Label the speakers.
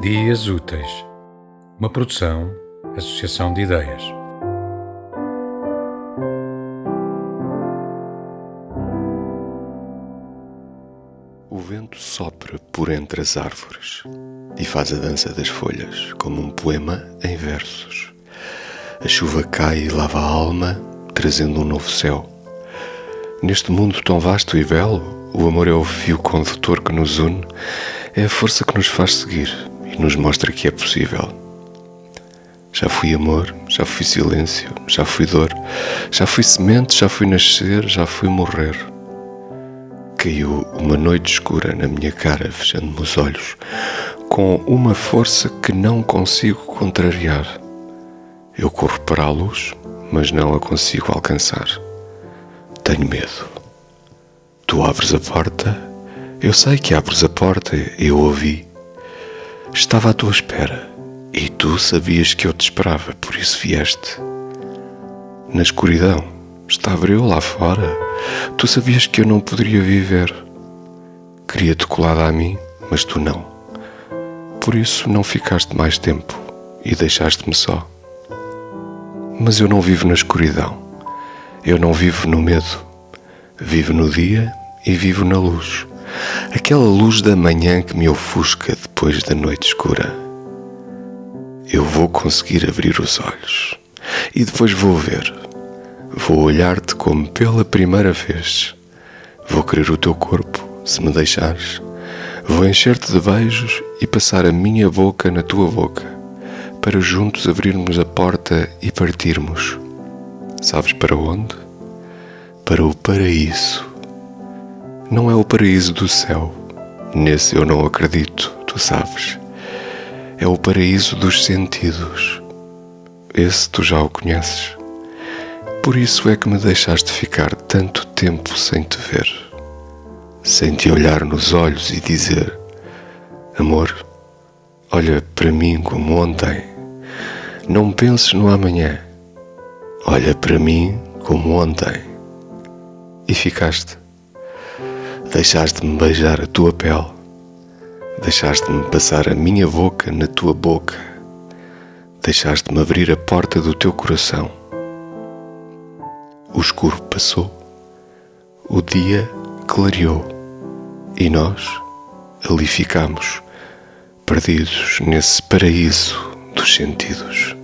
Speaker 1: Dias Úteis, uma produção, associação de ideias.
Speaker 2: O vento sopra por entre as árvores e faz a dança das folhas como um poema em versos. A chuva cai e lava a alma, trazendo um novo céu. Neste mundo tão vasto e belo, o amor é o fio condutor que nos une, é a força que nos faz seguir e nos mostra que é possível. Já fui amor, já fui silêncio, já fui dor, já fui semente, já fui nascer, já fui morrer. Caiu uma noite escura na minha cara, fechando-me os olhos, com uma força que não consigo contrariar. Eu corro para a luz, mas não a consigo alcançar. Tenho medo. Tu abres a porta, eu sei que abres a porta, eu ouvi estava à tua espera e tu sabias que eu te esperava, por isso vieste. Na escuridão, estava eu lá fora. Tu sabias que eu não poderia viver. Queria-te colada a mim, mas tu não. Por isso não ficaste mais tempo e deixaste-me só. Mas eu não vivo na escuridão. Eu não vivo no medo. Vivo no dia e vivo na luz aquela luz da manhã que me ofusca depois da noite escura. Eu vou conseguir abrir os olhos e depois vou ver. Vou olhar-te como pela primeira vez. Vou querer o teu corpo, se me deixares. Vou encher-te de beijos e passar a minha boca na tua boca, para juntos abrirmos a porta e partirmos. Sabes para onde? Para o paraíso não é o paraíso do céu. Nesse eu não acredito, tu sabes. É o paraíso dos sentidos. Esse tu já o conheces. Por isso é que me deixaste ficar tanto tempo sem te ver, sem te olhar nos olhos e dizer: Amor, olha para mim como ontem. Não penses no amanhã. Olha para mim como ontem. E ficaste. Deixaste-me beijar a tua pele, deixaste-me passar a minha boca na tua boca, deixaste-me abrir a porta do teu coração. O escuro passou, o dia clareou e nós ali ficamos, perdidos nesse paraíso dos sentidos.